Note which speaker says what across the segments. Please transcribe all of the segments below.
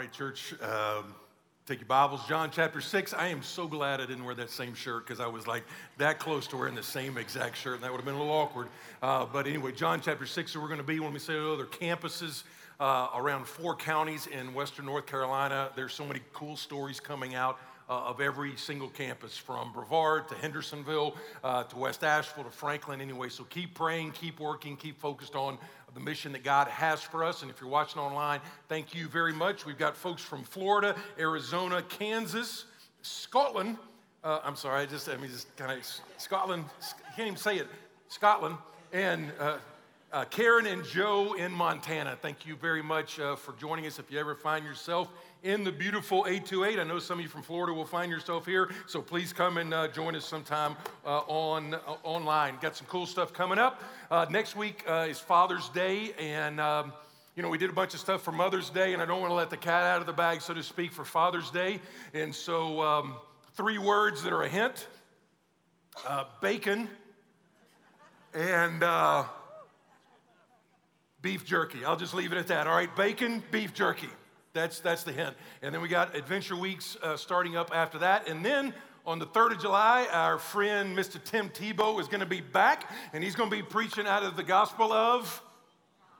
Speaker 1: right, church. Um, take your Bibles, John chapter 6. I am so glad I didn't wear that same shirt because I was like that close to wearing the same exact shirt, and that would have been a little awkward. Uh, but anyway, John chapter 6, so we're going to be when we say other campuses uh, around four counties in western North Carolina. There's so many cool stories coming out uh, of every single campus from Brevard to Hendersonville uh, to West Asheville to Franklin anyway. So keep praying, keep working, keep focused on the mission that God has for us. And if you're watching online, thank you very much. We've got folks from Florida, Arizona, Kansas, Scotland. Uh, I'm sorry, I just, I mean, just kind of Scotland, can't even say it, Scotland, and uh, Karen and Joe in Montana. Thank you very much uh, for joining us. If you ever find yourself in the beautiful 828. I know some of you from Florida will find yourself here, so please come and uh, join us sometime uh, on uh, online. Got some cool stuff coming up. Uh, next week is Father's Day, and um, you know, we did a bunch of stuff for Mother's Day, and I don't want to let the cat out of the bag, so to speak, for Father's Day. And so, um, three words that are a hint bacon and beef jerky. I'll just leave it at that. All right, bacon, beef jerky. That's, that's the hint. And then we got Adventure Weeks uh, starting up after that. And then on the 3rd of July, our friend Mr. Tim Tebow is going to be back, and he's going to be preaching out of the Gospel of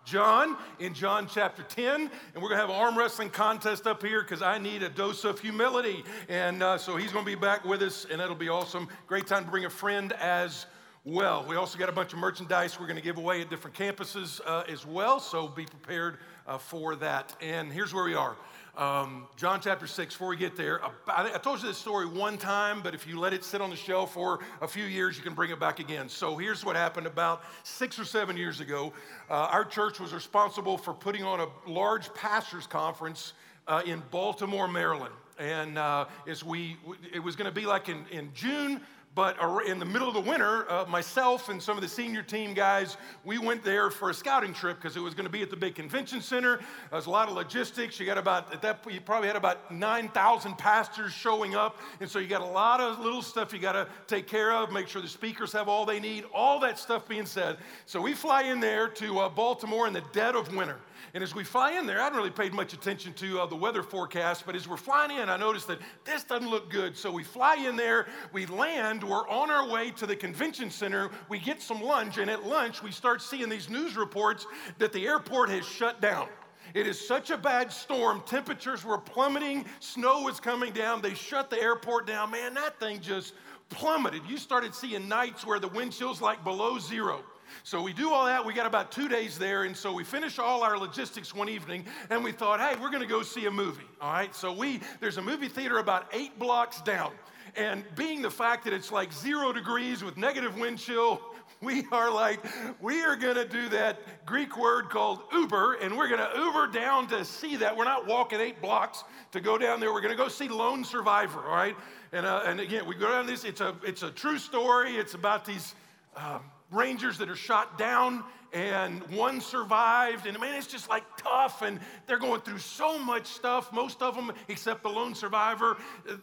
Speaker 1: John in John chapter 10. And we're going to have an arm wrestling contest up here because I need a dose of humility. And uh, so he's going to be back with us, and that'll be awesome. Great time to bring a friend as well. We also got a bunch of merchandise we're going to give away at different campuses uh, as well, so be prepared uh, for that. And here's where we are. Um, John chapter 6, before we get there, I told you this story one time, but if you let it sit on the shelf for a few years, you can bring it back again. So here's what happened about six or seven years ago. Uh, our church was responsible for putting on a large pastors' conference uh, in Baltimore, Maryland. And uh, as we, it was going to be like in, in June but in the middle of the winter, uh, myself and some of the senior team guys, we went there for a scouting trip because it was going to be at the big convention center. There's a lot of logistics. You got about, at that you probably had about 9,000 pastors showing up. And so you got a lot of little stuff you got to take care of, make sure the speakers have all they need, all that stuff being said. So we fly in there to uh, Baltimore in the dead of winter. And as we fly in there, I hadn't really paid much attention to uh, the weather forecast, but as we're flying in, I noticed that this doesn't look good. So we fly in there, we land, we're on our way to the convention center, we get some lunch, and at lunch, we start seeing these news reports that the airport has shut down. It is such a bad storm. Temperatures were plummeting, snow was coming down. They shut the airport down. Man, that thing just plummeted. You started seeing nights where the wind chill's like below zero. So we do all that. We got about two days there. And so we finish all our logistics one evening and we thought, hey, we're going to go see a movie. All right. So we, there's a movie theater about eight blocks down. And being the fact that it's like zero degrees with negative wind chill, we are like, we are going to do that Greek word called Uber, and we're going to Uber down to see that. We're not walking eight blocks to go down there. We're going to go see Lone Survivor, all right? And, uh, and again, we go down this. It's a, it's a true story. It's about these um, Rangers that are shot down and one survived. And man, it's just like tough. And they're going through so much stuff. Most of them, except the lone survivor,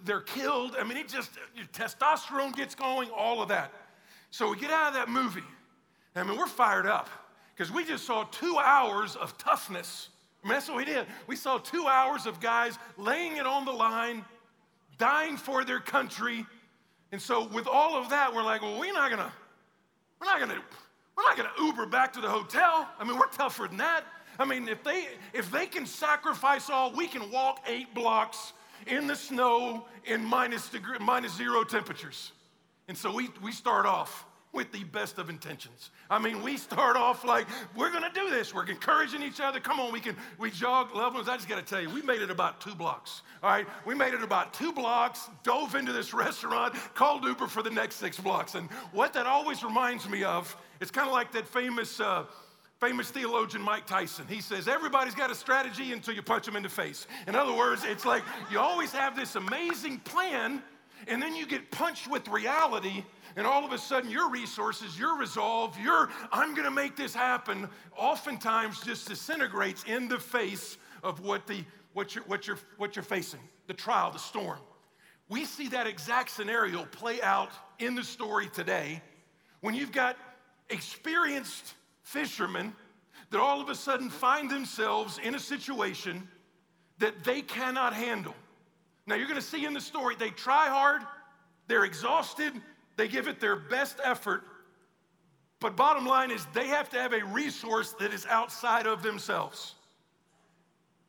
Speaker 1: they're killed. I mean, it just, your testosterone gets going, all of that. So we get out of that movie. I mean, we're fired up because we just saw two hours of toughness. I mean, that's what we did. We saw two hours of guys laying it on the line, dying for their country. And so, with all of that, we're like, well, we're not going to we're not gonna, we're not gonna Uber back to the hotel. I mean, we're tougher than that. I mean, if they if they can sacrifice all, we can walk eight blocks in the snow in minus degree, minus zero temperatures. And so we, we start off with the best of intentions. I mean, we start off like, we're gonna do this. We're encouraging each other. Come on, we can, we jog, loved ones. I just gotta tell you, we made it about two blocks. All right, we made it about two blocks, dove into this restaurant, called Uber for the next six blocks. And what that always reminds me of, it's kind of like that famous, uh, famous theologian Mike Tyson. He says, Everybody's got a strategy until you punch them in the face. In other words, it's like you always have this amazing plan, and then you get punched with reality and all of a sudden your resources, your resolve, your I'm to make this happen, oftentimes just disintegrates in the face of what the what you're, what you're, what you're facing, the trial, the storm. We see that exact scenario play out in the story today when you've got experienced fishermen that all of a sudden find themselves in a situation that they cannot handle. Now, you're going to see in the story, they try hard, they're exhausted, they give it their best effort. But bottom line is, they have to have a resource that is outside of themselves.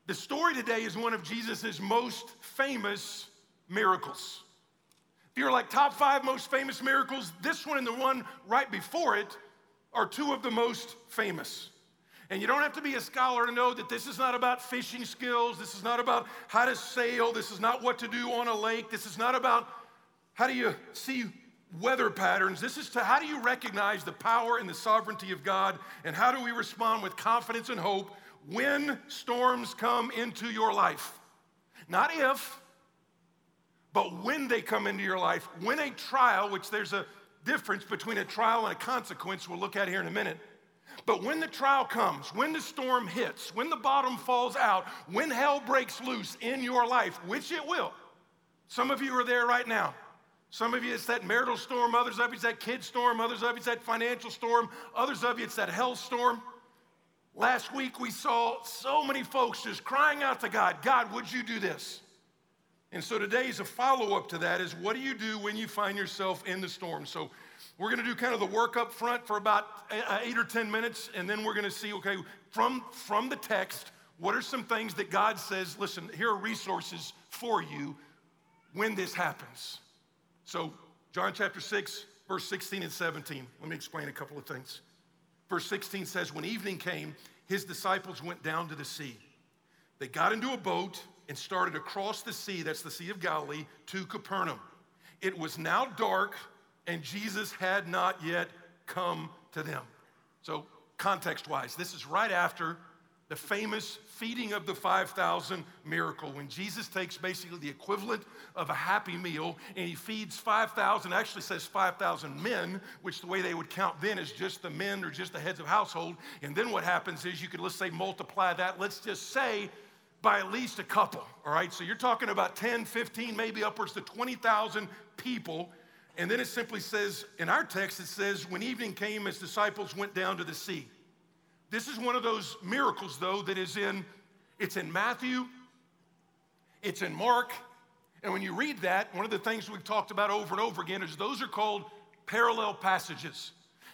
Speaker 1: The story today is one of Jesus' most famous miracles. If you're like top five most famous miracles, this one and the one right before it are two of the most famous. And you don't have to be a scholar to know that this is not about fishing skills. This is not about how to sail. This is not what to do on a lake. This is not about how do you see weather patterns. This is to how do you recognize the power and the sovereignty of God and how do we respond with confidence and hope when storms come into your life. Not if, but when they come into your life, when a trial, which there's a difference between a trial and a consequence, we'll look at here in a minute. But when the trial comes, when the storm hits, when the bottom falls out, when hell breaks loose in your life, which it will, some of you are there right now. Some of you, it's that marital storm. Others of you, it's that kid storm. Others of you, it's that financial storm. Others of you, it's that health storm. Last week, we saw so many folks just crying out to God, God, would you do this? And so today is a follow up to that is what do you do when you find yourself in the storm? So we're going to do kind of the work up front for about uh, uh, eight or 10 minutes, and then we're going to see, okay, from, from the text, what are some things that God says, listen, here are resources for you when this happens. So, John chapter 6, verse 16 and 17. Let me explain a couple of things. Verse 16 says, When evening came, his disciples went down to the sea. They got into a boat and started across the sea, that's the Sea of Galilee, to Capernaum. It was now dark and Jesus had not yet come to them. So, context wise, this is right after the famous feeding of the 5,000 miracle when Jesus takes basically the equivalent of a happy meal and he feeds 5,000, actually says 5,000 men, which the way they would count then is just the men or just the heads of household. And then what happens is you could, let's say, multiply that, let's just say, by at least a couple, all right? So you're talking about 10, 15, maybe upwards to 20,000 people and then it simply says, in our text, it says, when evening came, his disciples went down to the sea. This is one of those miracles, though, that is in, it's in Matthew, it's in Mark. And when you read that, one of the things we've talked about over and over again is those are called parallel passages.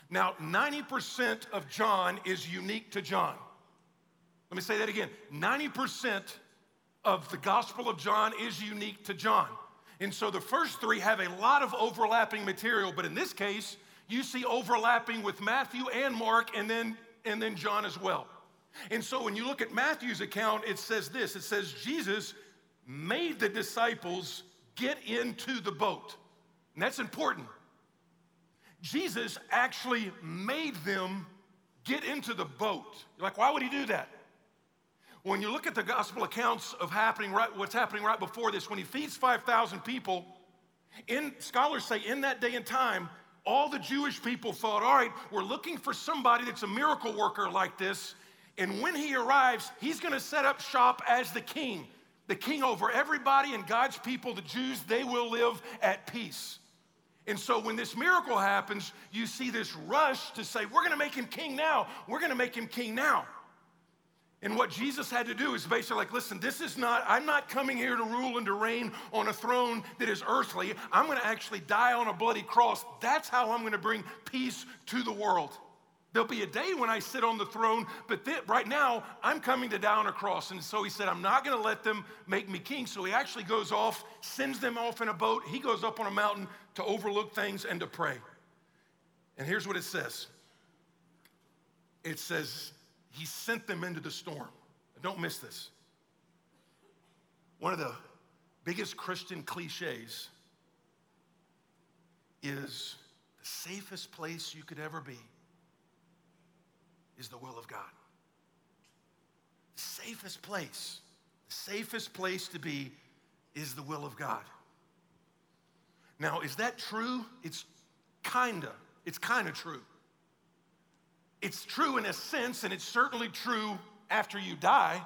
Speaker 1: Now, 90% of John is unique to John. Let me say that again 90% of the Gospel of John is unique to John. And so the first three have a lot of overlapping material, but in this case, you see overlapping with Matthew and Mark and then, and then John as well. And so when you look at Matthew's account, it says this it says, Jesus made the disciples get into the boat. And that's important. Jesus actually made them get into the boat. You're like, why would he do that? When you look at the gospel accounts of happening right, what's happening right before this, when he feeds 5,000 people, in scholars say in that day and time, all the Jewish people thought, all right, we're looking for somebody that's a miracle worker like this. And when he arrives, he's going to set up shop as the king, the king over everybody and God's people, the Jews, they will live at peace. And so when this miracle happens, you see this rush to say, we're going to make him king now. We're going to make him king now. And what Jesus had to do is basically like, listen, this is not, I'm not coming here to rule and to reign on a throne that is earthly. I'm going to actually die on a bloody cross. That's how I'm going to bring peace to the world. There'll be a day when I sit on the throne, but th- right now I'm coming to die on a cross. And so he said, I'm not going to let them make me king. So he actually goes off, sends them off in a boat. He goes up on a mountain to overlook things and to pray. And here's what it says it says, he sent them into the storm. Don't miss this. One of the biggest Christian cliches is the safest place you could ever be is the will of God. The safest place, the safest place to be is the will of God. Now, is that true? It's kinda, it's kinda true. It's true in a sense, and it's certainly true after you die.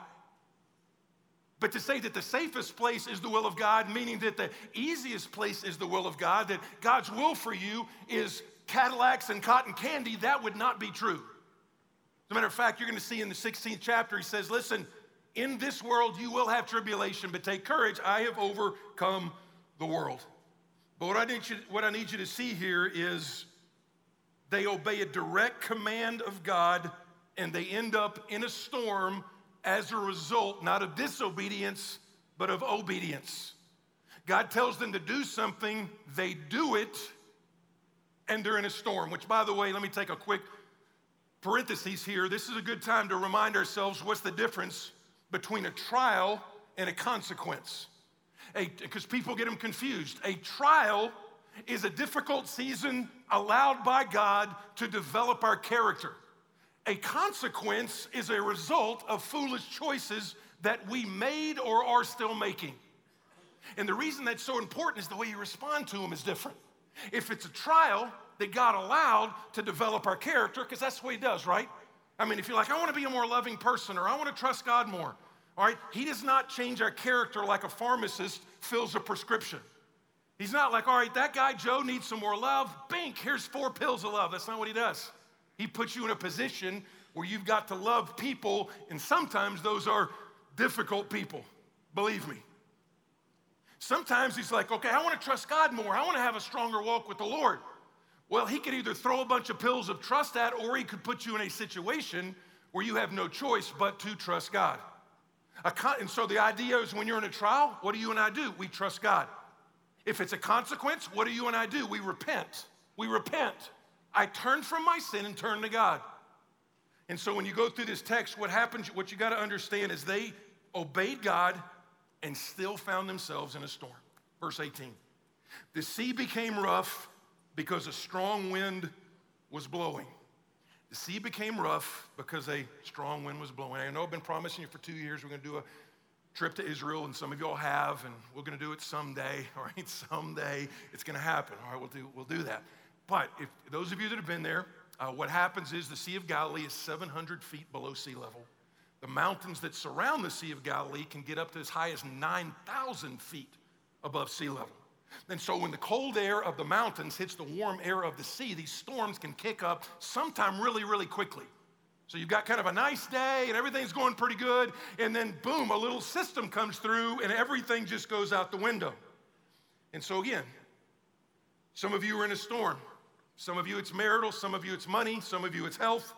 Speaker 1: But to say that the safest place is the will of God, meaning that the easiest place is the will of God, that God's will for you is Cadillacs and cotton candy, that would not be true. As a matter of fact, you're going to see in the 16th chapter, he says, Listen, In this world you will have tribulation, but take courage. I have overcome the world. But what I need you, what I need you to see here is they obey a direct command of God and they end up in a storm as a result, not of disobedience, but of obedience. God tells them to do something, they do it, and they're in a storm. Which, by the way, let me take a quick parenthesis here. This is a good time to remind ourselves what's the difference between a trial and a consequence. Because people get them confused. A trial is a difficult season allowed by God to develop our character. A consequence is a result of foolish choices that we made or are still making. And the reason that's so important is the way you respond to them is different. If it's a trial that God allowed to develop our character, because that's what He does, right? I mean, if you're like, I want to be a more loving person or I want to trust God more, all right? He does not change our character like a pharmacist fills a prescription. He's not like, all right, that guy Joe needs some more love. Bink, here's four pills of love. That's not what he does. He puts you in a position where you've got to love people, and sometimes those are difficult people. Believe me. Sometimes he's like, okay, I want to trust God more. I want to have a stronger walk with the Lord. Well, he could either throw a bunch of pills of trust at, or he could put you in a situation where you have no choice but to trust God. And so the idea is when you're in a trial, what do you and I do? We trust God. If it's a consequence, what do you and I do? We repent. We repent. I turn from my sin and turn to God. And so when you go through this text, what happens, what you got to understand is they obeyed God and still found themselves in a storm. Verse 18 The sea became rough because a strong wind was blowing. The sea became rough because a strong wind was blowing. I know I've been promising you for two years we're going to do a trip to Israel, and some of you all have, and we're going to do it someday. All right, someday it's going to happen. All right, we'll do we'll do that. But if those of you that have been there, uh, what happens is the Sea of Galilee is 700 feet below sea level. The mountains that surround the Sea of Galilee can get up to as high as 9,000 feet above sea level. And so when the cold air of the mountains hits the warm air of the sea, these storms can kick up sometime really, really quickly. So you've got kind of a nice day and everything's going pretty good, and then boom, a little system comes through and everything just goes out the window. And so again, some of you are in a storm. Some of you it's marital, some of you it's money, some of you it's health.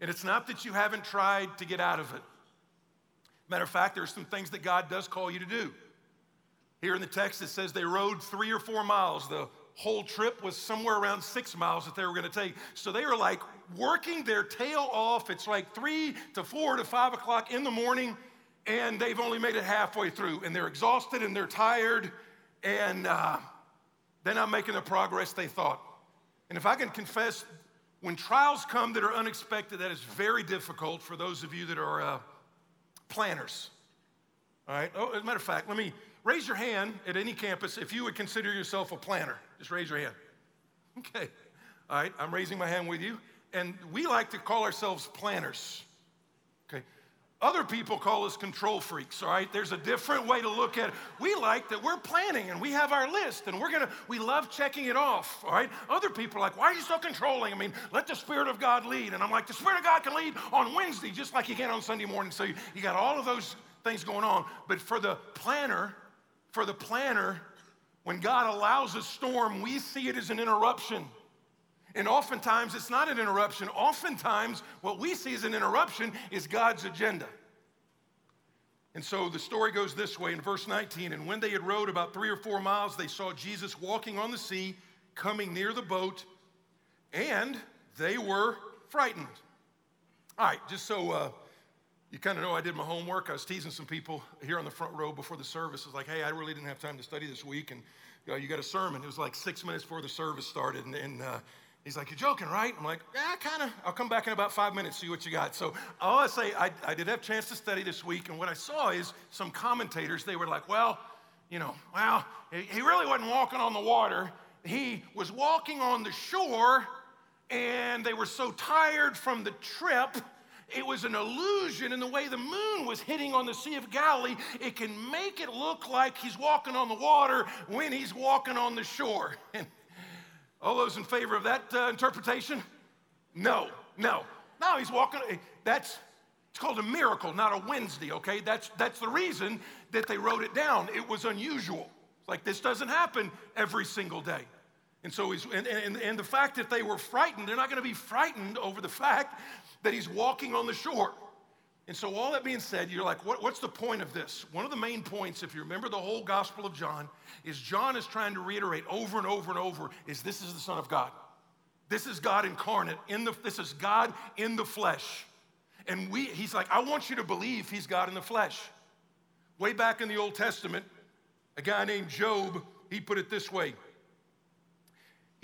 Speaker 1: And it's not that you haven't tried to get out of it. Matter of fact, there are some things that God does call you to do. Here in the text, it says they rode three or four miles. The whole trip was somewhere around six miles that they were going to take. So they were like working their tail off. It's like three to four to five o'clock in the morning, and they've only made it halfway through. And they're exhausted and they're tired, and uh, they're not making the progress they thought. And if I can confess, when trials come that are unexpected, that is very difficult for those of you that are uh, planners. All right? Oh, as a matter of fact, let me raise your hand at any campus if you would consider yourself a planner. Just raise your hand. Okay. All right, I'm raising my hand with you. And we like to call ourselves planners. Okay. Other people call us control freaks, all right? There's a different way to look at it. We like that we're planning and we have our list and we're gonna, we love checking it off, all right? Other people are like, why are you so controlling? I mean, let the Spirit of God lead. And I'm like, the Spirit of God can lead on Wednesday just like He can on Sunday morning. So you, you got all of those things going on. But for the planner, for the planner, when God allows a storm, we see it as an interruption. And oftentimes it's not an interruption. Oftentimes, what we see as an interruption is God's agenda. And so the story goes this way in verse 19. And when they had rowed about three or four miles, they saw Jesus walking on the sea, coming near the boat, and they were frightened. All right, just so uh, you kind of know I did my homework, I was teasing some people here on the front row before the service. I was like, hey, I really didn't have time to study this week, and you, know, you got a sermon. It was like six minutes before the service started, and, and uh, He's like, You're joking, right? I'm like, Yeah, kind of. I'll come back in about five minutes, see what you got. So, all I say, I, I did have a chance to study this week, and what I saw is some commentators, they were like, Well, you know, well, he really wasn't walking on the water. He was walking on the shore, and they were so tired from the trip. It was an illusion in the way the moon was hitting on the Sea of Galilee. It can make it look like he's walking on the water when he's walking on the shore. All those in favor of that uh, interpretation? No, no. No, he's walking. That's, It's called a miracle, not a Wednesday, okay? That's, that's the reason that they wrote it down. It was unusual. Like this doesn't happen every single day. And so he's, and, and, and the fact that they were frightened, they're not going to be frightened over the fact that he's walking on the shore. And so, all that being said, you're like, what, what's the point of this? One of the main points, if you remember the whole Gospel of John, is John is trying to reiterate over and over and over is this is the Son of God. This is God incarnate. In the, this is God in the flesh. And we, he's like, I want you to believe he's God in the flesh. Way back in the Old Testament, a guy named Job, he put it this way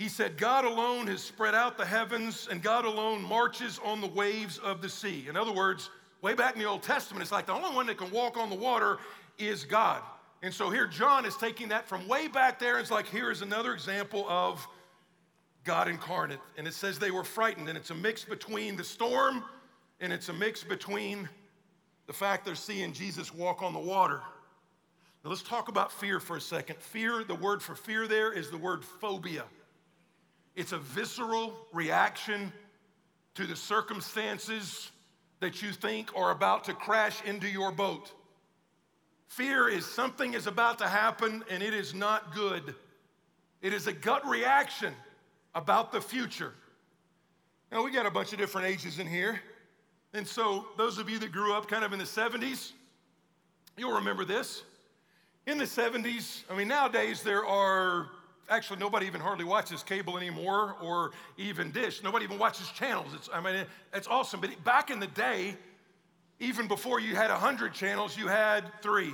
Speaker 1: he said, God alone has spread out the heavens, and God alone marches on the waves of the sea. In other words, way back in the Old Testament, it's like the only one that can walk on the water is God. And so here, John is taking that from way back there. And it's like, here is another example of God incarnate. And it says they were frightened, and it's a mix between the storm and it's a mix between the fact they're seeing Jesus walk on the water. Now, let's talk about fear for a second. Fear, the word for fear there is the word phobia. It's a visceral reaction to the circumstances that you think are about to crash into your boat. Fear is something is about to happen and it is not good. It is a gut reaction about the future. Now, we got a bunch of different ages in here. And so, those of you that grew up kind of in the 70s, you'll remember this. In the 70s, I mean, nowadays there are actually nobody even hardly watches cable anymore or even dish. Nobody even watches channels. It's, I mean, it's awesome. But back in the day, even before you had 100 channels, you had three.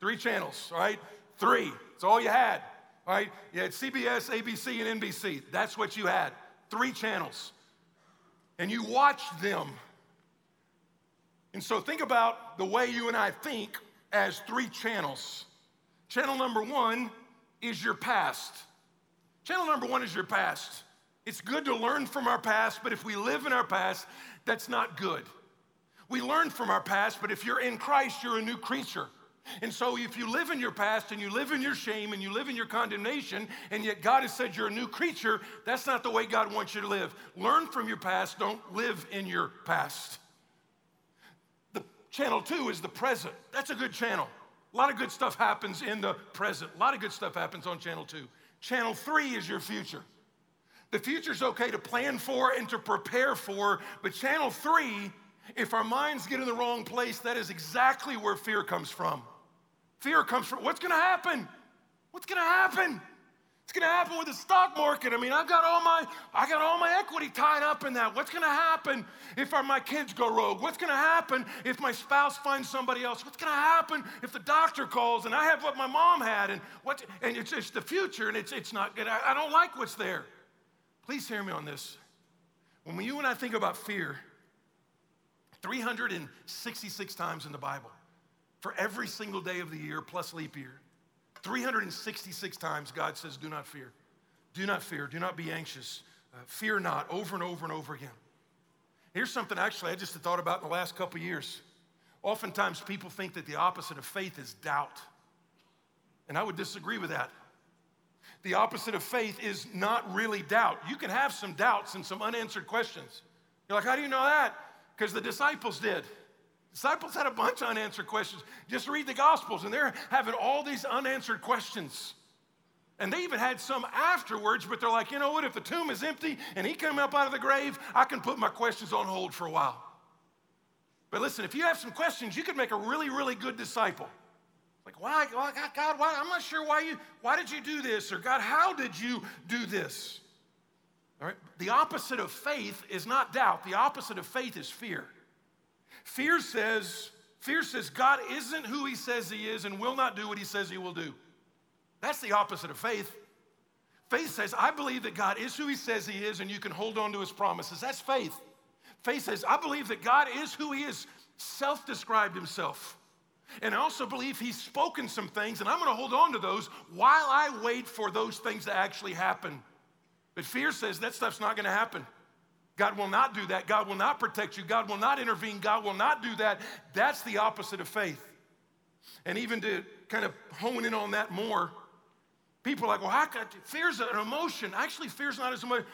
Speaker 1: Three channels, right? Three. That's all you had, right? You had CBS, ABC, and NBC. That's what you had. Three channels. And you watched them. And so think about the way you and I think as three channels. Channel number one is your past. Channel number one is your past. It's good to learn from our past, but if we live in our past, that's not good. We learn from our past, but if you're in Christ, you're a new creature. And so, if you live in your past and you live in your shame and you live in your condemnation, and yet God has said you're a new creature, that's not the way God wants you to live. Learn from your past, don't live in your past. The channel two is the present. That's a good channel. A lot of good stuff happens in the present. A lot of good stuff happens on channel two. Channel three is your future. The future's okay to plan for and to prepare for, but channel three, if our minds get in the wrong place, that is exactly where fear comes from. Fear comes from what's gonna happen? What's gonna happen? It's going to happen with the stock market. I mean, I've got all my I got all my equity tied up in that. What's going to happen if my kids go rogue? What's going to happen if my spouse finds somebody else? What's going to happen if the doctor calls and I have what my mom had and what and it's, it's the future and it's it's not good. I, I don't like what's there. Please hear me on this. When you and I think about fear, 366 times in the Bible, for every single day of the year plus leap year. 366 times God says, Do not fear. Do not fear. Do not be anxious. Uh, fear not, over and over and over again. Here's something actually I just thought about in the last couple years. Oftentimes people think that the opposite of faith is doubt. And I would disagree with that. The opposite of faith is not really doubt. You can have some doubts and some unanswered questions. You're like, how do you know that? Because the disciples did. Disciples had a bunch of unanswered questions. Just read the Gospels, and they're having all these unanswered questions. And they even had some afterwards, but they're like, you know what? If the tomb is empty and he came up out of the grave, I can put my questions on hold for a while. But listen, if you have some questions, you could make a really, really good disciple. Like, why, why God, why? I'm not sure why you, why did you do this? Or God, how did you do this? All right. The opposite of faith is not doubt. The opposite of faith is fear. Fear says, fear says God isn't who he says he is and will not do what he says he will do. That's the opposite of faith. Faith says, I believe that God is who he says he is and you can hold on to his promises. That's faith. Faith says, I believe that God is who he is, self described himself. And I also believe he's spoken some things, and I'm going to hold on to those while I wait for those things to actually happen. But fear says that stuff's not going to happen. God will not do that. God will not protect you. God will not intervene. God will not do that. That's the opposite of faith. And even to kind of hone in on that more, people are like, well, how could, fear's an emotion. Actually, fear's not as much.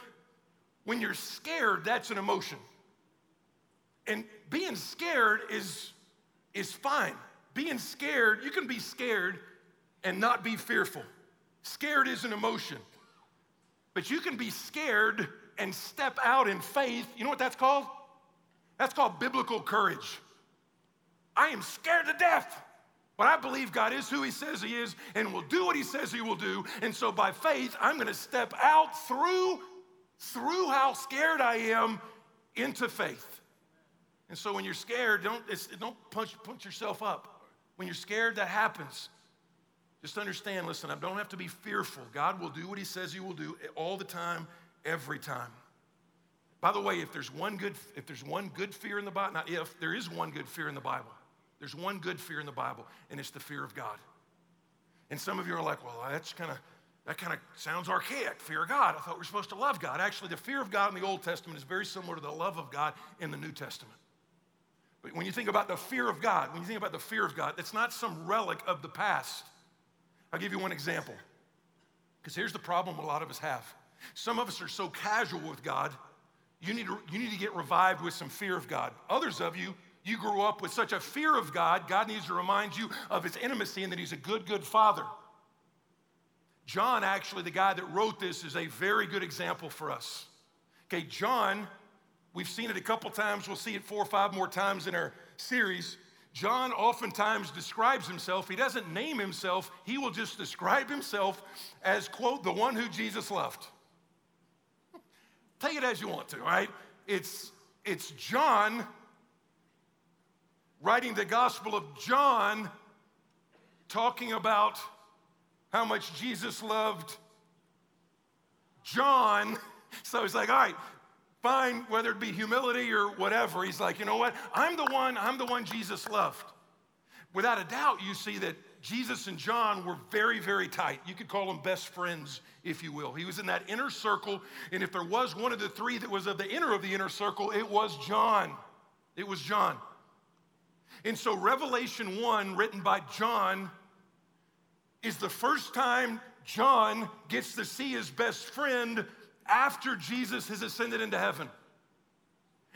Speaker 1: When you're scared, that's an emotion. And being scared is, is fine. Being scared, you can be scared and not be fearful. Scared is an emotion. But you can be scared and step out in faith. You know what that's called? That's called biblical courage. I am scared to death. But I believe God is who He says He is and will do what He says He will do. And so by faith, I'm going to step out through, through how scared I am into faith. And so when you're scared, don't, don't punch, punch yourself up. When you're scared, that happens. Just understand, listen, I don't have to be fearful. God will do what He says He will do all the time, every time. By the way, if there's one good, if there's one good fear in the Bible, not if, there is one good fear in the Bible. There's one good fear in the Bible, and it's the fear of God. And some of you are like, well, that's kind of that kind of sounds archaic. Fear of God. I thought we are supposed to love God. Actually, the fear of God in the Old Testament is very similar to the love of God in the New Testament. But when you think about the fear of God, when you think about the fear of God, it's not some relic of the past. I'll give you one example. Because here's the problem a lot of us have. Some of us are so casual with God, you need, to, you need to get revived with some fear of God. Others of you, you grew up with such a fear of God, God needs to remind you of his intimacy and that he's a good, good father. John, actually, the guy that wrote this, is a very good example for us. Okay, John, we've seen it a couple times, we'll see it four or five more times in our series. John oftentimes describes himself, he doesn't name himself, he will just describe himself as, quote, the one who Jesus loved. Take it as you want to, right? It's, it's John writing the Gospel of John talking about how much Jesus loved John. So he's like, all right, fine, whether it be humility or whatever. He's like, you know what? I'm the one, I'm the one Jesus loved. Without a doubt, you see that Jesus and John were very, very tight. You could call them best friends, if you will. He was in that inner circle, and if there was one of the three that was of the inner of the inner circle, it was John. It was John. And so, Revelation 1, written by John, is the first time John gets to see his best friend after Jesus has ascended into heaven.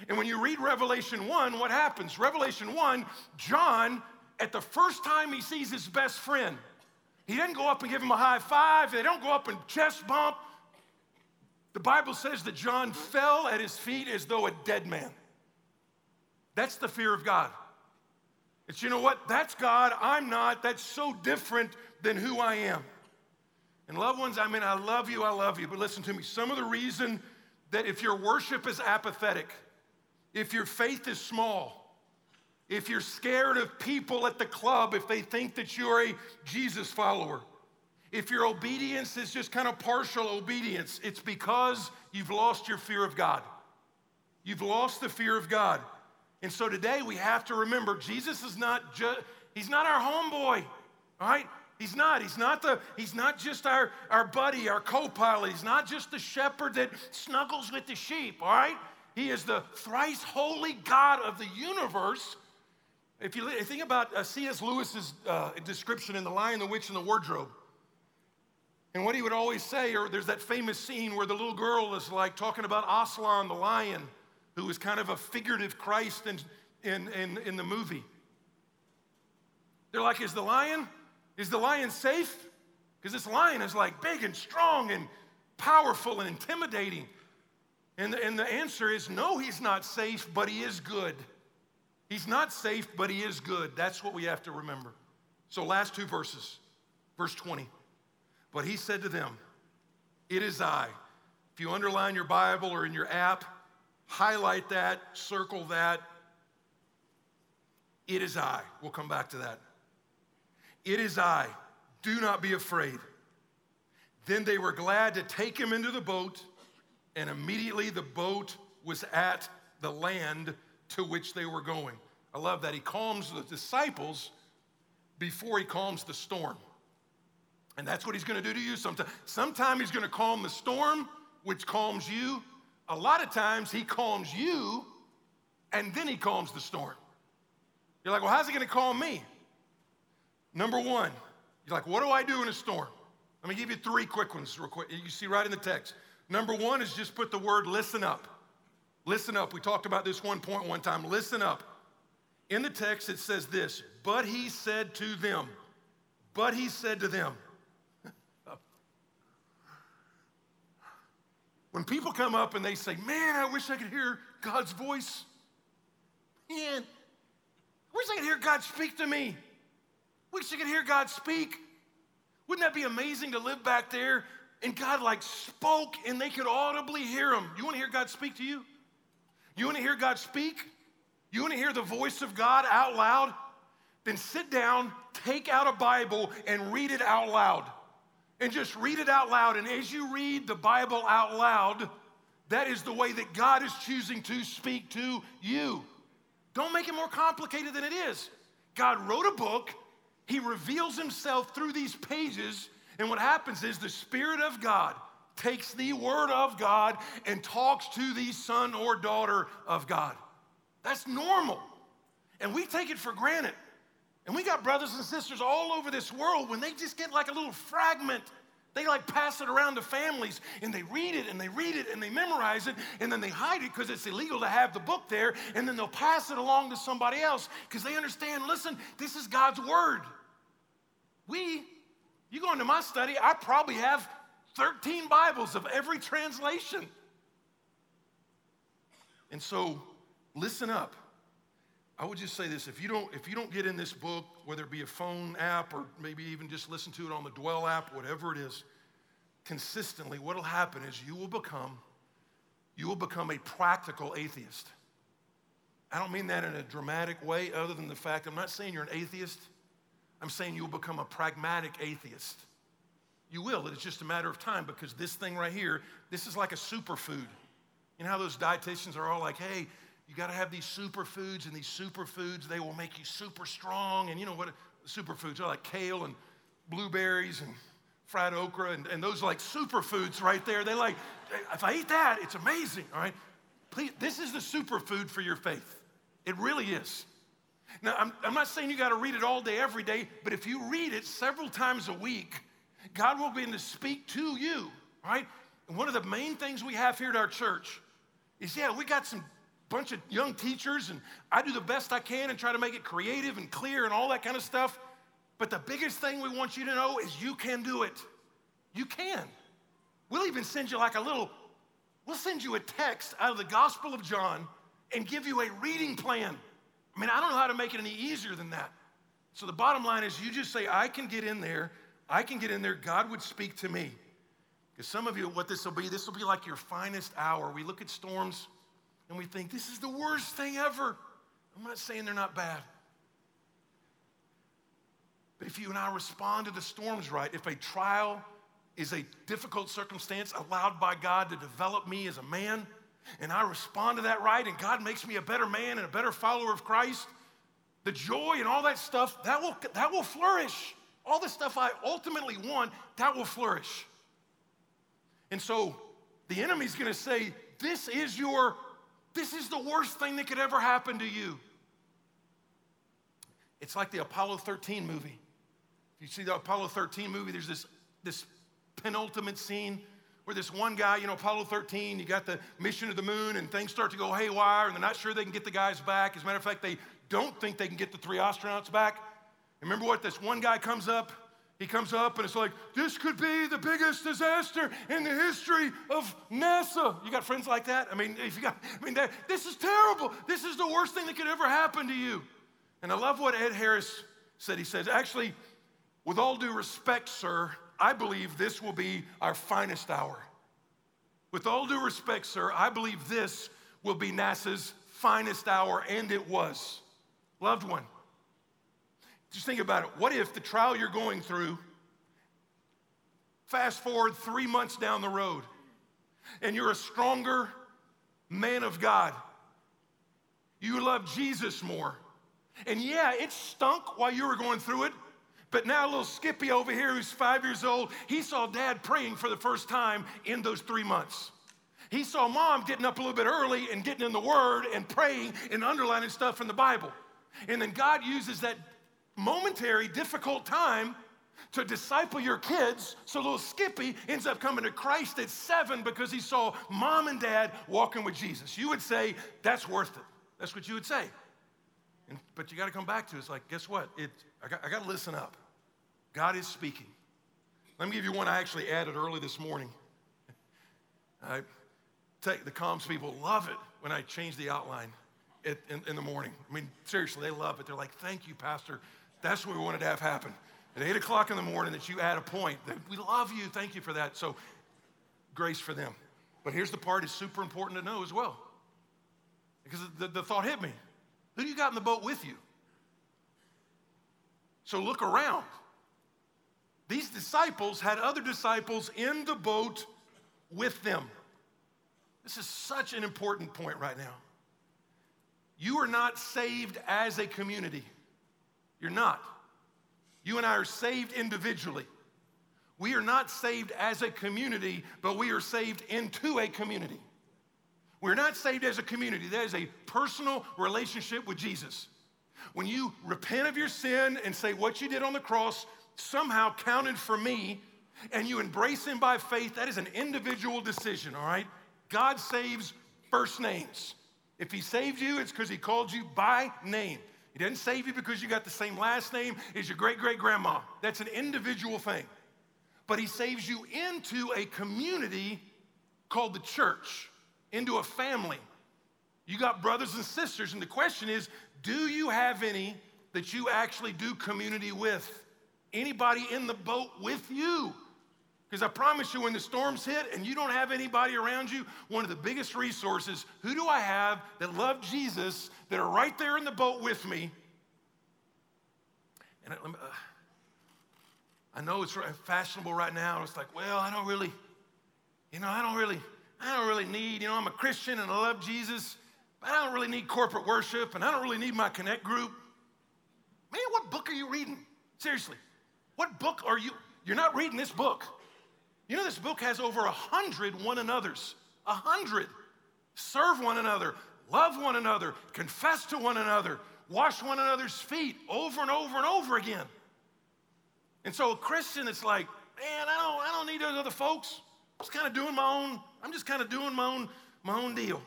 Speaker 1: And when you read Revelation 1, what happens? Revelation 1, John, at the first time he sees his best friend, he doesn't go up and give him a high five, they don't go up and chest bump. The Bible says that John fell at his feet as though a dead man. That's the fear of God. It's, you know what? That's God. I'm not. That's so different than who I am. And loved ones, I mean, I love you, I love you. But listen to me. Some of the reason that if your worship is apathetic, if your faith is small, if you're scared of people at the club, if they think that you're a Jesus follower, if your obedience is just kind of partial obedience, it's because you've lost your fear of God. You've lost the fear of God. And so today we have to remember Jesus is not just, he's not our homeboy, all right? He's not. He's not, the, he's not just our, our buddy, our co pilot. He's not just the shepherd that snuggles with the sheep, all right? He is the thrice holy God of the universe. If you think about uh, C.S. Lewis's uh, description in The Lion, the Witch, and the Wardrobe, and what he would always say, or there's that famous scene where the little girl is like talking about Aslan, the lion, who is kind of a figurative Christ in, in, in, in the movie. They're like, is the lion, is the lion safe? Because this lion is like big and strong and powerful and intimidating. And the, and the answer is no, he's not safe, but he is good. He's not safe, but he is good. That's what we have to remember. So, last two verses, verse 20. But he said to them, It is I. If you underline your Bible or in your app, highlight that, circle that. It is I. We'll come back to that. It is I. Do not be afraid. Then they were glad to take him into the boat, and immediately the boat was at the land to which they were going. I love that. He calms the disciples before he calms the storm. And that's what he's going to do to you sometime. Sometime he's going to calm the storm, which calms you. A lot of times he calms you, and then he calms the storm. You're like, well, how's he going to calm me? Number one, you're like, what do I do in a storm? Let me give you three quick ones, real quick. You see right in the text. Number one is just put the word listen up. Listen up. We talked about this one point one time. Listen up. In the text, it says this But he said to them, but he said to them, When people come up and they say, Man, I wish I could hear God's voice. Man, I wish I could hear God speak to me. Wish I could hear God speak. Wouldn't that be amazing to live back there and God like spoke and they could audibly hear him? You want to hear God speak to you? You want to hear God speak? You want to hear the voice of God out loud? Then sit down, take out a Bible, and read it out loud. And just read it out loud. And as you read the Bible out loud, that is the way that God is choosing to speak to you. Don't make it more complicated than it is. God wrote a book, He reveals Himself through these pages, and what happens is the Spirit of God takes the Word of God and talks to the son or daughter of God. That's normal. And we take it for granted. And we got brothers and sisters all over this world when they just get like a little fragment. They like pass it around to families and they read it and they read it and they memorize it and then they hide it because it's illegal to have the book there and then they'll pass it along to somebody else because they understand listen, this is God's word. We, you go into my study, I probably have 13 Bibles of every translation. And so, listen up. I would just say this if you don't if you don't get in this book, whether it be a phone app or maybe even just listen to it on the Dwell app, whatever it is, consistently, what'll happen is you will become you will become a practical atheist. I don't mean that in a dramatic way, other than the fact I'm not saying you're an atheist. I'm saying you'll become a pragmatic atheist. You will. It's just a matter of time because this thing right here, this is like a superfood. You know how those dietitians are all like, hey, you got to have these superfoods, and these superfoods, they will make you super strong. And you know what superfoods are like kale and blueberries and fried okra, and, and those like superfoods right there. They like, if I eat that, it's amazing, all right? Please, this is the superfood for your faith. It really is. Now, I'm, I'm not saying you got to read it all day, every day, but if you read it several times a week, God will begin to speak to you, right? And one of the main things we have here at our church is yeah, we got some bunch of young teachers, and I do the best I can and try to make it creative and clear and all that kind of stuff. But the biggest thing we want you to know is you can do it. You can. We'll even send you like a little, we'll send you a text out of the Gospel of John and give you a reading plan. I mean, I don't know how to make it any easier than that. So the bottom line is you just say, I can get in there, I can get in there, God would speak to me. Because some of you, what this will be, this will be like your finest hour. We look at storms and we think, this is the worst thing ever. I'm not saying they're not bad. But if you and I respond to the storms right, if a trial is a difficult circumstance allowed by God to develop me as a man, and I respond to that right, and God makes me a better man and a better follower of Christ, the joy and all that stuff, that will, that will flourish. All the stuff I ultimately want, that will flourish. And so the enemy's gonna say, This is your this is the worst thing that could ever happen to you. It's like the Apollo 13 movie. If you see the Apollo 13 movie, there's this, this penultimate scene where this one guy, you know, Apollo 13, you got the mission to the moon, and things start to go haywire, and they're not sure they can get the guys back. As a matter of fact, they don't think they can get the three astronauts back. Remember what? This one guy comes up he comes up and it's like, this could be the biggest disaster in the history of NASA. You got friends like that? I mean, if you got, I mean, this is terrible. This is the worst thing that could ever happen to you. And I love what Ed Harris said. He says, actually, with all due respect, sir, I believe this will be our finest hour. With all due respect, sir, I believe this will be NASA's finest hour, and it was. Loved one, just think about it. What if the trial you're going through, fast forward three months down the road, and you're a stronger man of God? You love Jesus more. And yeah, it stunk while you were going through it. But now, little Skippy over here, who's five years old, he saw dad praying for the first time in those three months. He saw mom getting up a little bit early and getting in the Word and praying and underlining stuff in the Bible. And then God uses that momentary, difficult time to disciple your kids. So little Skippy ends up coming to Christ at seven because he saw mom and dad walking with Jesus. You would say, that's worth it. That's what you would say. And, but you got to come back to it. It's like, guess what? It, I got, I got to listen up. God is speaking. Let me give you one I actually added early this morning. I take the comms people love it when I change the outline in, in the morning. I mean, seriously, they love it. They're like, thank you, Pastor. That's what we wanted to have happen. At 8 o'clock in the morning, that you add a point. That We love you. Thank you for that. So, grace for them. But here's the part is super important to know as well. Because the, the thought hit me. Who do you got in the boat with you? So look around. These disciples had other disciples in the boat with them. This is such an important point right now. You are not saved as a community. You're not. You and I are saved individually. We are not saved as a community, but we are saved into a community. We're not saved as a community. That is a personal relationship with Jesus. When you repent of your sin and say what you did on the cross somehow counted for me, and you embrace Him by faith, that is an individual decision, all right? God saves first names. If He saved you, it's because He called you by name. He doesn't save you because you got the same last name as your great great grandma. That's an individual thing. But He saves you into a community called the church into a family. You got brothers and sisters, and the question is do you have any that you actually do community with? Anybody in the boat with you? Because I promise you, when the storms hit and you don't have anybody around you, one of the biggest resources who do I have that love Jesus that are right there in the boat with me? And I, uh, I know it's fashionable right now. It's like, well, I don't really, you know, I don't really I don't really need, you know, I'm a Christian and I love Jesus, but I don't really need corporate worship and I don't really need my connect group. Man, what book are you reading? Seriously, what book are you? You're not reading this book. You know, this book has over a hundred one another's. A hundred. Serve one another, love one another, confess to one another, wash one another's feet over and over and over again. And so a Christian it's like, man, I don't, I don't need those other folks. I'm just kind of doing my own I'm just kind of doing my own, my own deal.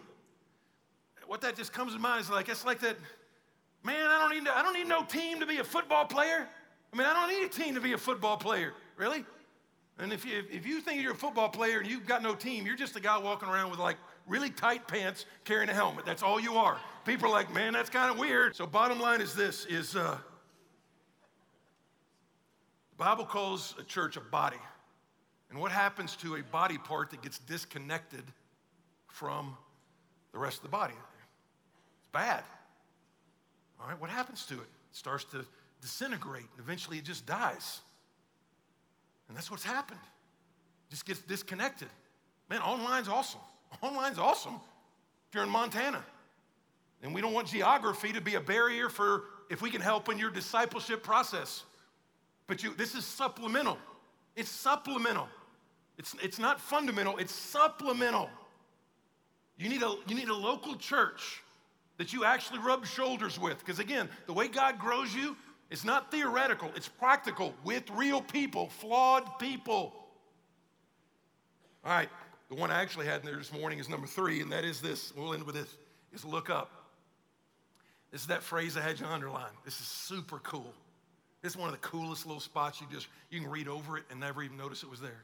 Speaker 1: What that just comes to mind is like, it's like that, man, I don't need, I don't need no team to be a football player. I mean, I don't need a team to be a football player, really. And if you, if you think you're a football player and you've got no team, you're just a guy walking around with like really tight pants carrying a helmet. That's all you are. People are like, man, that's kind of weird. So bottom line is this, is uh, the Bible calls a church a body. And what happens to a body part that gets disconnected from the rest of the body? It's bad. All right, what happens to it? It starts to disintegrate, and eventually it just dies. And that's what's happened. Just gets disconnected. Man, online's awesome. Online's awesome if you're in Montana. And we don't want geography to be a barrier for if we can help in your discipleship process. But you, this is supplemental. It's supplemental. It's, it's not fundamental, it's supplemental. You need, a, you need a local church that you actually rub shoulders with. Because again, the way God grows you is not theoretical, it's practical with real people, flawed people. All right, the one I actually had in there this morning is number three, and that is this. We'll end with this is look up. This is that phrase I had you underline. This is super cool. This is one of the coolest little spots you just you can read over it and never even notice it was there.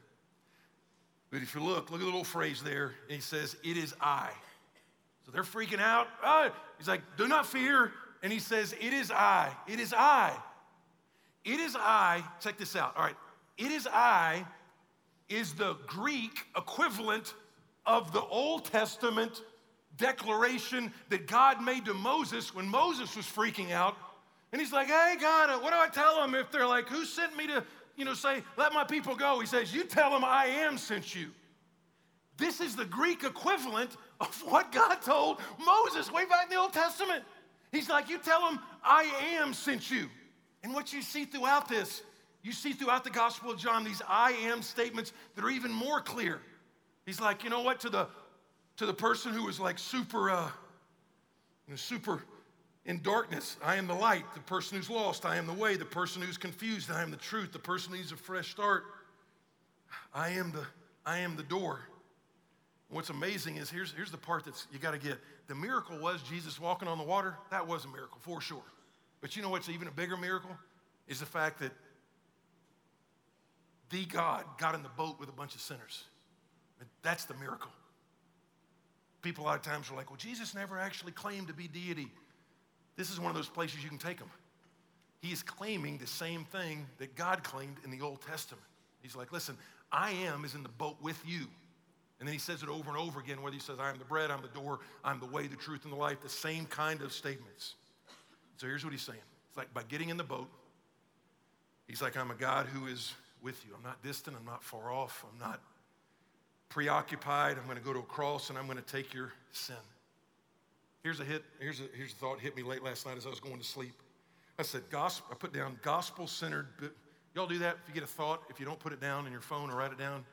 Speaker 1: But if you look, look at the little phrase there, and he says, It is I. So they're freaking out. Oh, he's like, Do not fear. And he says, It is I. It is I. It is I. Check this out. All right. It is I is the Greek equivalent of the Old Testament declaration that God made to Moses when Moses was freaking out. And he's like, Hey, God, uh, what do I tell them if they're like, Who sent me to you know, say, let my people go. He says, you tell them I am sent you. This is the Greek equivalent of what God told Moses way back in the Old Testament. He's like, you tell them I am sent you. And what you see throughout this, you see throughout the Gospel of John these I am statements that are even more clear. He's like, you know what, to the to the person who was like super uh, super in darkness. I am the light, the person who's lost. I am the way, the person who's confused. I am the truth, the person who needs a fresh start. I am the, I am the door. What's amazing is here's, here's the part that you got to get. The miracle was Jesus walking on the water. That was a miracle for sure. But you know what's even a bigger miracle? Is the fact that the God got in the boat with a bunch of sinners. That's the miracle. People a lot of times are like, well, Jesus never actually claimed to be deity. This is one of those places you can take him. He is claiming the same thing that God claimed in the Old Testament. He's like, listen, I am is in the boat with you. And then he says it over and over again, whether he says, I am the bread, I'm the door, I'm the way, the truth, and the life, the same kind of statements. So here's what he's saying. It's like by getting in the boat, he's like, I'm a God who is with you. I'm not distant, I'm not far off, I'm not preoccupied. I'm going to go to a cross and I'm going to take your sin. Here's a hit, here's a, here's a thought hit me late last night as I was going to sleep. I said, gospel, I put down gospel centered. Y'all do that if you get a thought, if you don't put it down in your phone or write it down?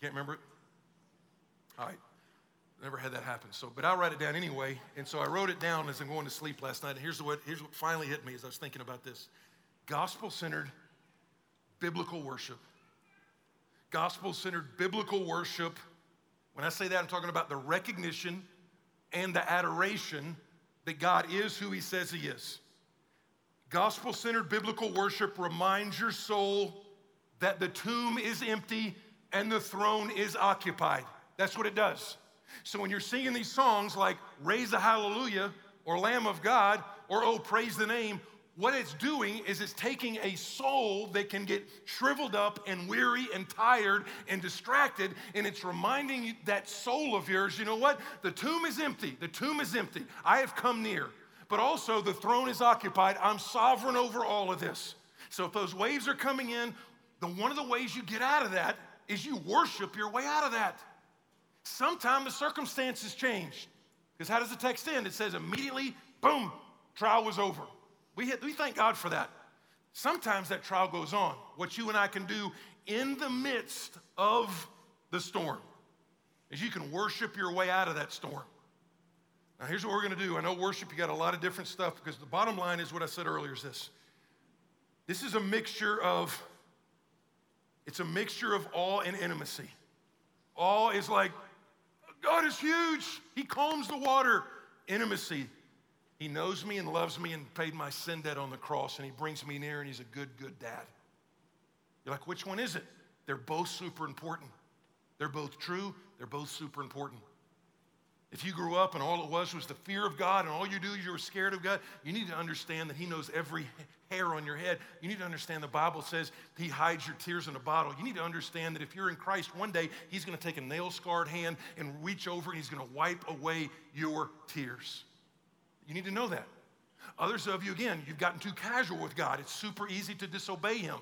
Speaker 1: Can't remember it? Never had that happen. So, but I'll write it down anyway. And so I wrote it down as I'm going to sleep last night. And here's what, here's what finally hit me as I was thinking about this gospel centered biblical worship. Gospel centered biblical worship. When I say that, I'm talking about the recognition and the adoration that God is who He says He is. Gospel centered biblical worship reminds your soul that the tomb is empty and the throne is occupied. That's what it does. So when you're singing these songs like Raise a Hallelujah or Lamb of God or Oh Praise the Name, what it's doing is it's taking a soul that can get shriveled up and weary and tired and distracted, and it's reminding that soul of yours, you know what? The tomb is empty. The tomb is empty. I have come near. But also, the throne is occupied. I'm sovereign over all of this. So if those waves are coming in, the one of the ways you get out of that is you worship your way out of that. Sometimes the circumstances change. Because how does the text end? It says immediately, boom, trial was over. We, hit, we thank God for that. Sometimes that trial goes on. What you and I can do in the midst of the storm is you can worship your way out of that storm. Now, here's what we're going to do. I know worship, you got a lot of different stuff because the bottom line is what I said earlier is this. This is a mixture of, it's a mixture of awe and intimacy. Awe is like, God is huge. He calms the water. Intimacy, he knows me and loves me and paid my sin debt on the cross, and He brings me near, and He's a good, good dad. You're like, which one is it? They're both super important. They're both true, they're both super important. If you grew up and all it was was the fear of God and all you do is you were scared of God, you need to understand that He knows every hair on your head. You need to understand the Bible says He hides your tears in a bottle. You need to understand that if you're in Christ, one day He's going to take a nail scarred hand and reach over and He's going to wipe away your tears. You need to know that. Others of you, again, you've gotten too casual with God. It's super easy to disobey Him.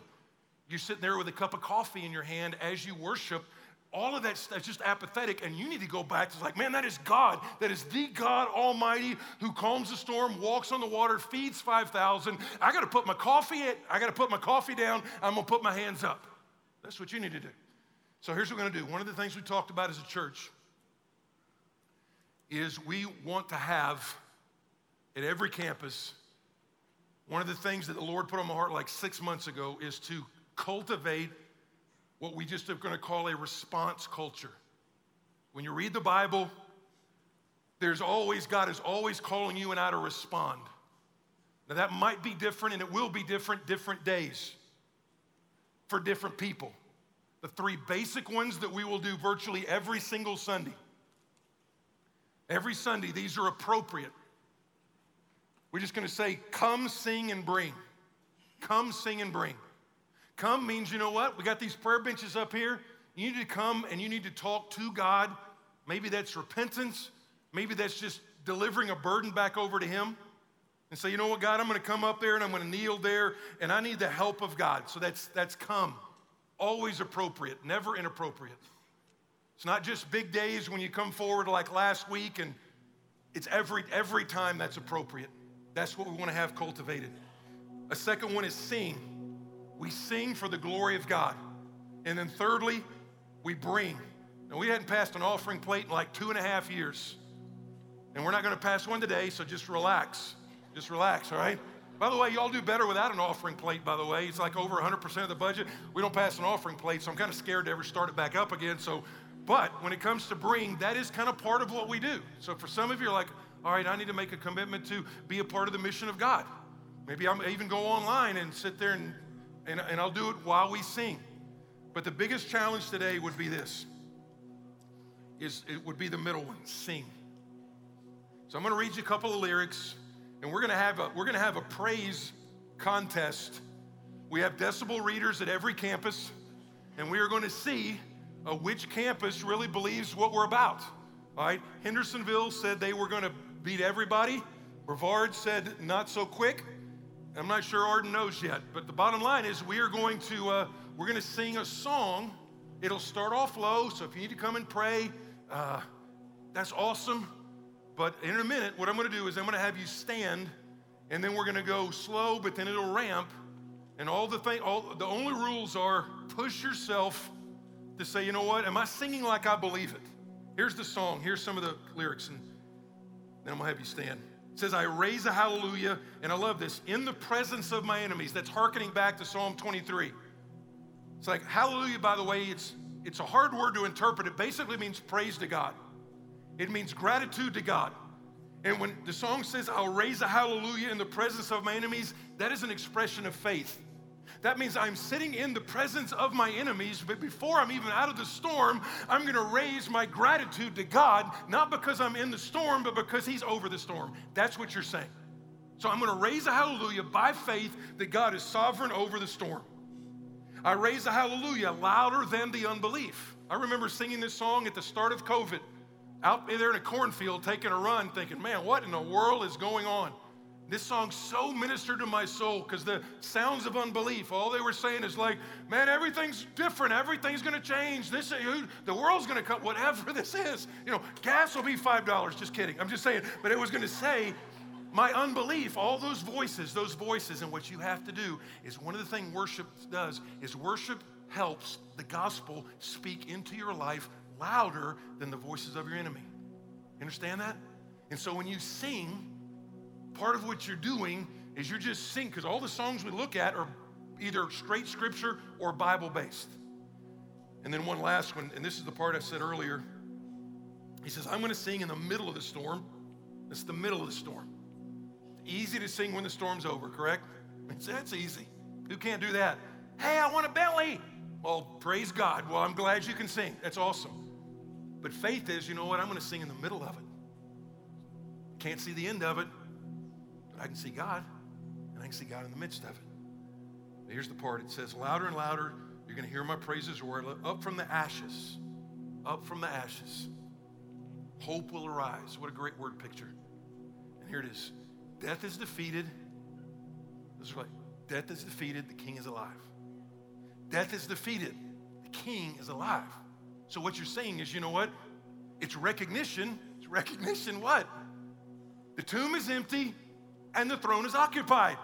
Speaker 1: You're sitting there with a cup of coffee in your hand as you worship. All of that stuff is just apathetic, and you need to go back. It's like, man, that is God. That is the God Almighty who calms the storm, walks on the water, feeds 5,000. I got to put my coffee in, I got to put my coffee down. I'm going to put my hands up. That's what you need to do. So here's what we're going to do. One of the things we talked about as a church is we want to have at every campus, one of the things that the Lord put on my heart like six months ago is to cultivate what we just are going to call a response culture. When you read the Bible, there's always, God is always calling you and I to respond. Now, that might be different and it will be different different days for different people. The three basic ones that we will do virtually every single Sunday. Every Sunday, these are appropriate. We're just going to say, come, sing, and bring. Come, sing, and bring. Come means, you know what? We got these prayer benches up here. You need to come and you need to talk to God. Maybe that's repentance. Maybe that's just delivering a burden back over to Him and say, you know what, God, I'm going to come up there and I'm going to kneel there and I need the help of God. So that's, that's come. Always appropriate, never inappropriate. It's not just big days when you come forward like last week and it's every, every time that's appropriate. That's what we want to have cultivated. A second one is sing. We sing for the glory of God. And then thirdly, we bring. Now, we hadn't passed an offering plate in like two and a half years. And we're not going to pass one today, so just relax. Just relax, all right? By the way, y'all do better without an offering plate, by the way. It's like over 100% of the budget. We don't pass an offering plate, so I'm kind of scared to ever start it back up again. So, but when it comes to bring, that is kind of part of what we do. So for some of you, are like, all right, I need to make a commitment to be a part of the mission of God. Maybe I'm even go online and sit there and, and, and I'll do it while we sing. But the biggest challenge today would be this is it would be the middle one, sing. So I'm going to read you a couple of lyrics and we're going to have a we're going to have a praise contest. We have decibel readers at every campus, and we are going to see uh, which campus really believes what we're about. All right, Hendersonville said they were going to beat everybody. Brevard said not so quick. I'm not sure Arden knows yet, but the bottom line is we are going to uh, we're going to sing a song. It'll start off low, so if you need to come and pray, uh, that's awesome. But in a minute, what I'm going to do is I'm going to have you stand, and then we're going to go slow, but then it'll ramp. And all the thing, all the only rules are push yourself to say, you know what? Am I singing like I believe it? Here's the song. Here's some of the lyrics, and then I'm gonna have you stand. Says, I raise a hallelujah, and I love this, in the presence of my enemies. That's hearkening back to Psalm 23. It's like hallelujah, by the way, it's it's a hard word to interpret. It basically means praise to God. It means gratitude to God. And when the song says, I'll raise a hallelujah in the presence of my enemies, that is an expression of faith. That means I'm sitting in the presence of my enemies, but before I'm even out of the storm, I'm gonna raise my gratitude to God, not because I'm in the storm, but because He's over the storm. That's what you're saying. So I'm gonna raise a hallelujah by faith that God is sovereign over the storm. I raise a hallelujah louder than the unbelief. I remember singing this song at the start of COVID out there in a cornfield taking a run, thinking, man, what in the world is going on? This song so ministered to my soul because the sounds of unbelief, all they were saying is like, man, everything's different. Everything's going to change. This, the world's going to cut whatever this is. You know, gas will be $5. Just kidding. I'm just saying. But it was going to say, my unbelief, all those voices, those voices. And what you have to do is one of the things worship does is worship helps the gospel speak into your life louder than the voices of your enemy. You understand that? And so when you sing, part of what you're doing is you're just singing, because all the songs we look at are either straight scripture or Bible based. And then one last one, and this is the part I said earlier. He says, I'm going to sing in the middle of the storm. It's the middle of the storm. Easy to sing when the storm's over, correct? That's easy. Who can't do that? Hey, I want a belly. Well, praise God. Well, I'm glad you can sing. That's awesome. But faith is, you know what? I'm going to sing in the middle of it. Can't see the end of it, I can see God, and I can see God in the midst of it. here's the part it says, louder and louder, you're going to hear my praises roar up from the ashes. Up from the ashes. Hope will arise. What a great word picture. And here it is Death is defeated. This is right. Death is defeated, the king is alive. Death is defeated, the king is alive. So what you're saying is, you know what? It's recognition. It's recognition what? The tomb is empty and the throne is occupied.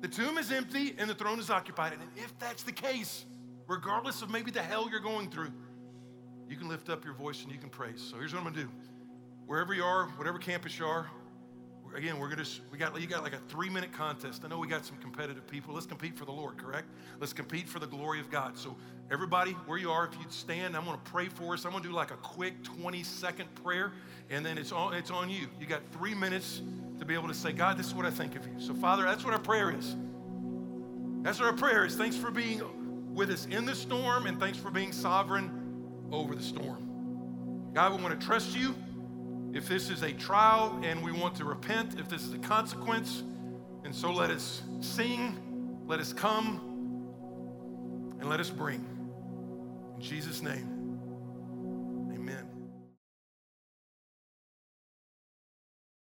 Speaker 1: The tomb is empty and the throne is occupied. And if that's the case, regardless of maybe the hell you're going through, you can lift up your voice and you can praise. So here's what I'm gonna do. Wherever you are, whatever campus you are, again, we're gonna we got you got like a three minute contest. I know we got some competitive people. Let's compete for the Lord, correct? Let's compete for the glory of God. So everybody, where you are, if you'd stand, I'm gonna pray for us. I'm gonna do like a quick 20 second prayer, and then it's on it's on you. You got three minutes to be able to say, God, this is what I think of you. So Father, that's what our prayer is. That's what our prayer is. Thanks for being with us in the storm, and thanks for being sovereign over the storm. God, we want to trust you if this is a trial and we want to repent, if this is a consequence. And so let us sing, let us come, and let us bring. In Jesus' name.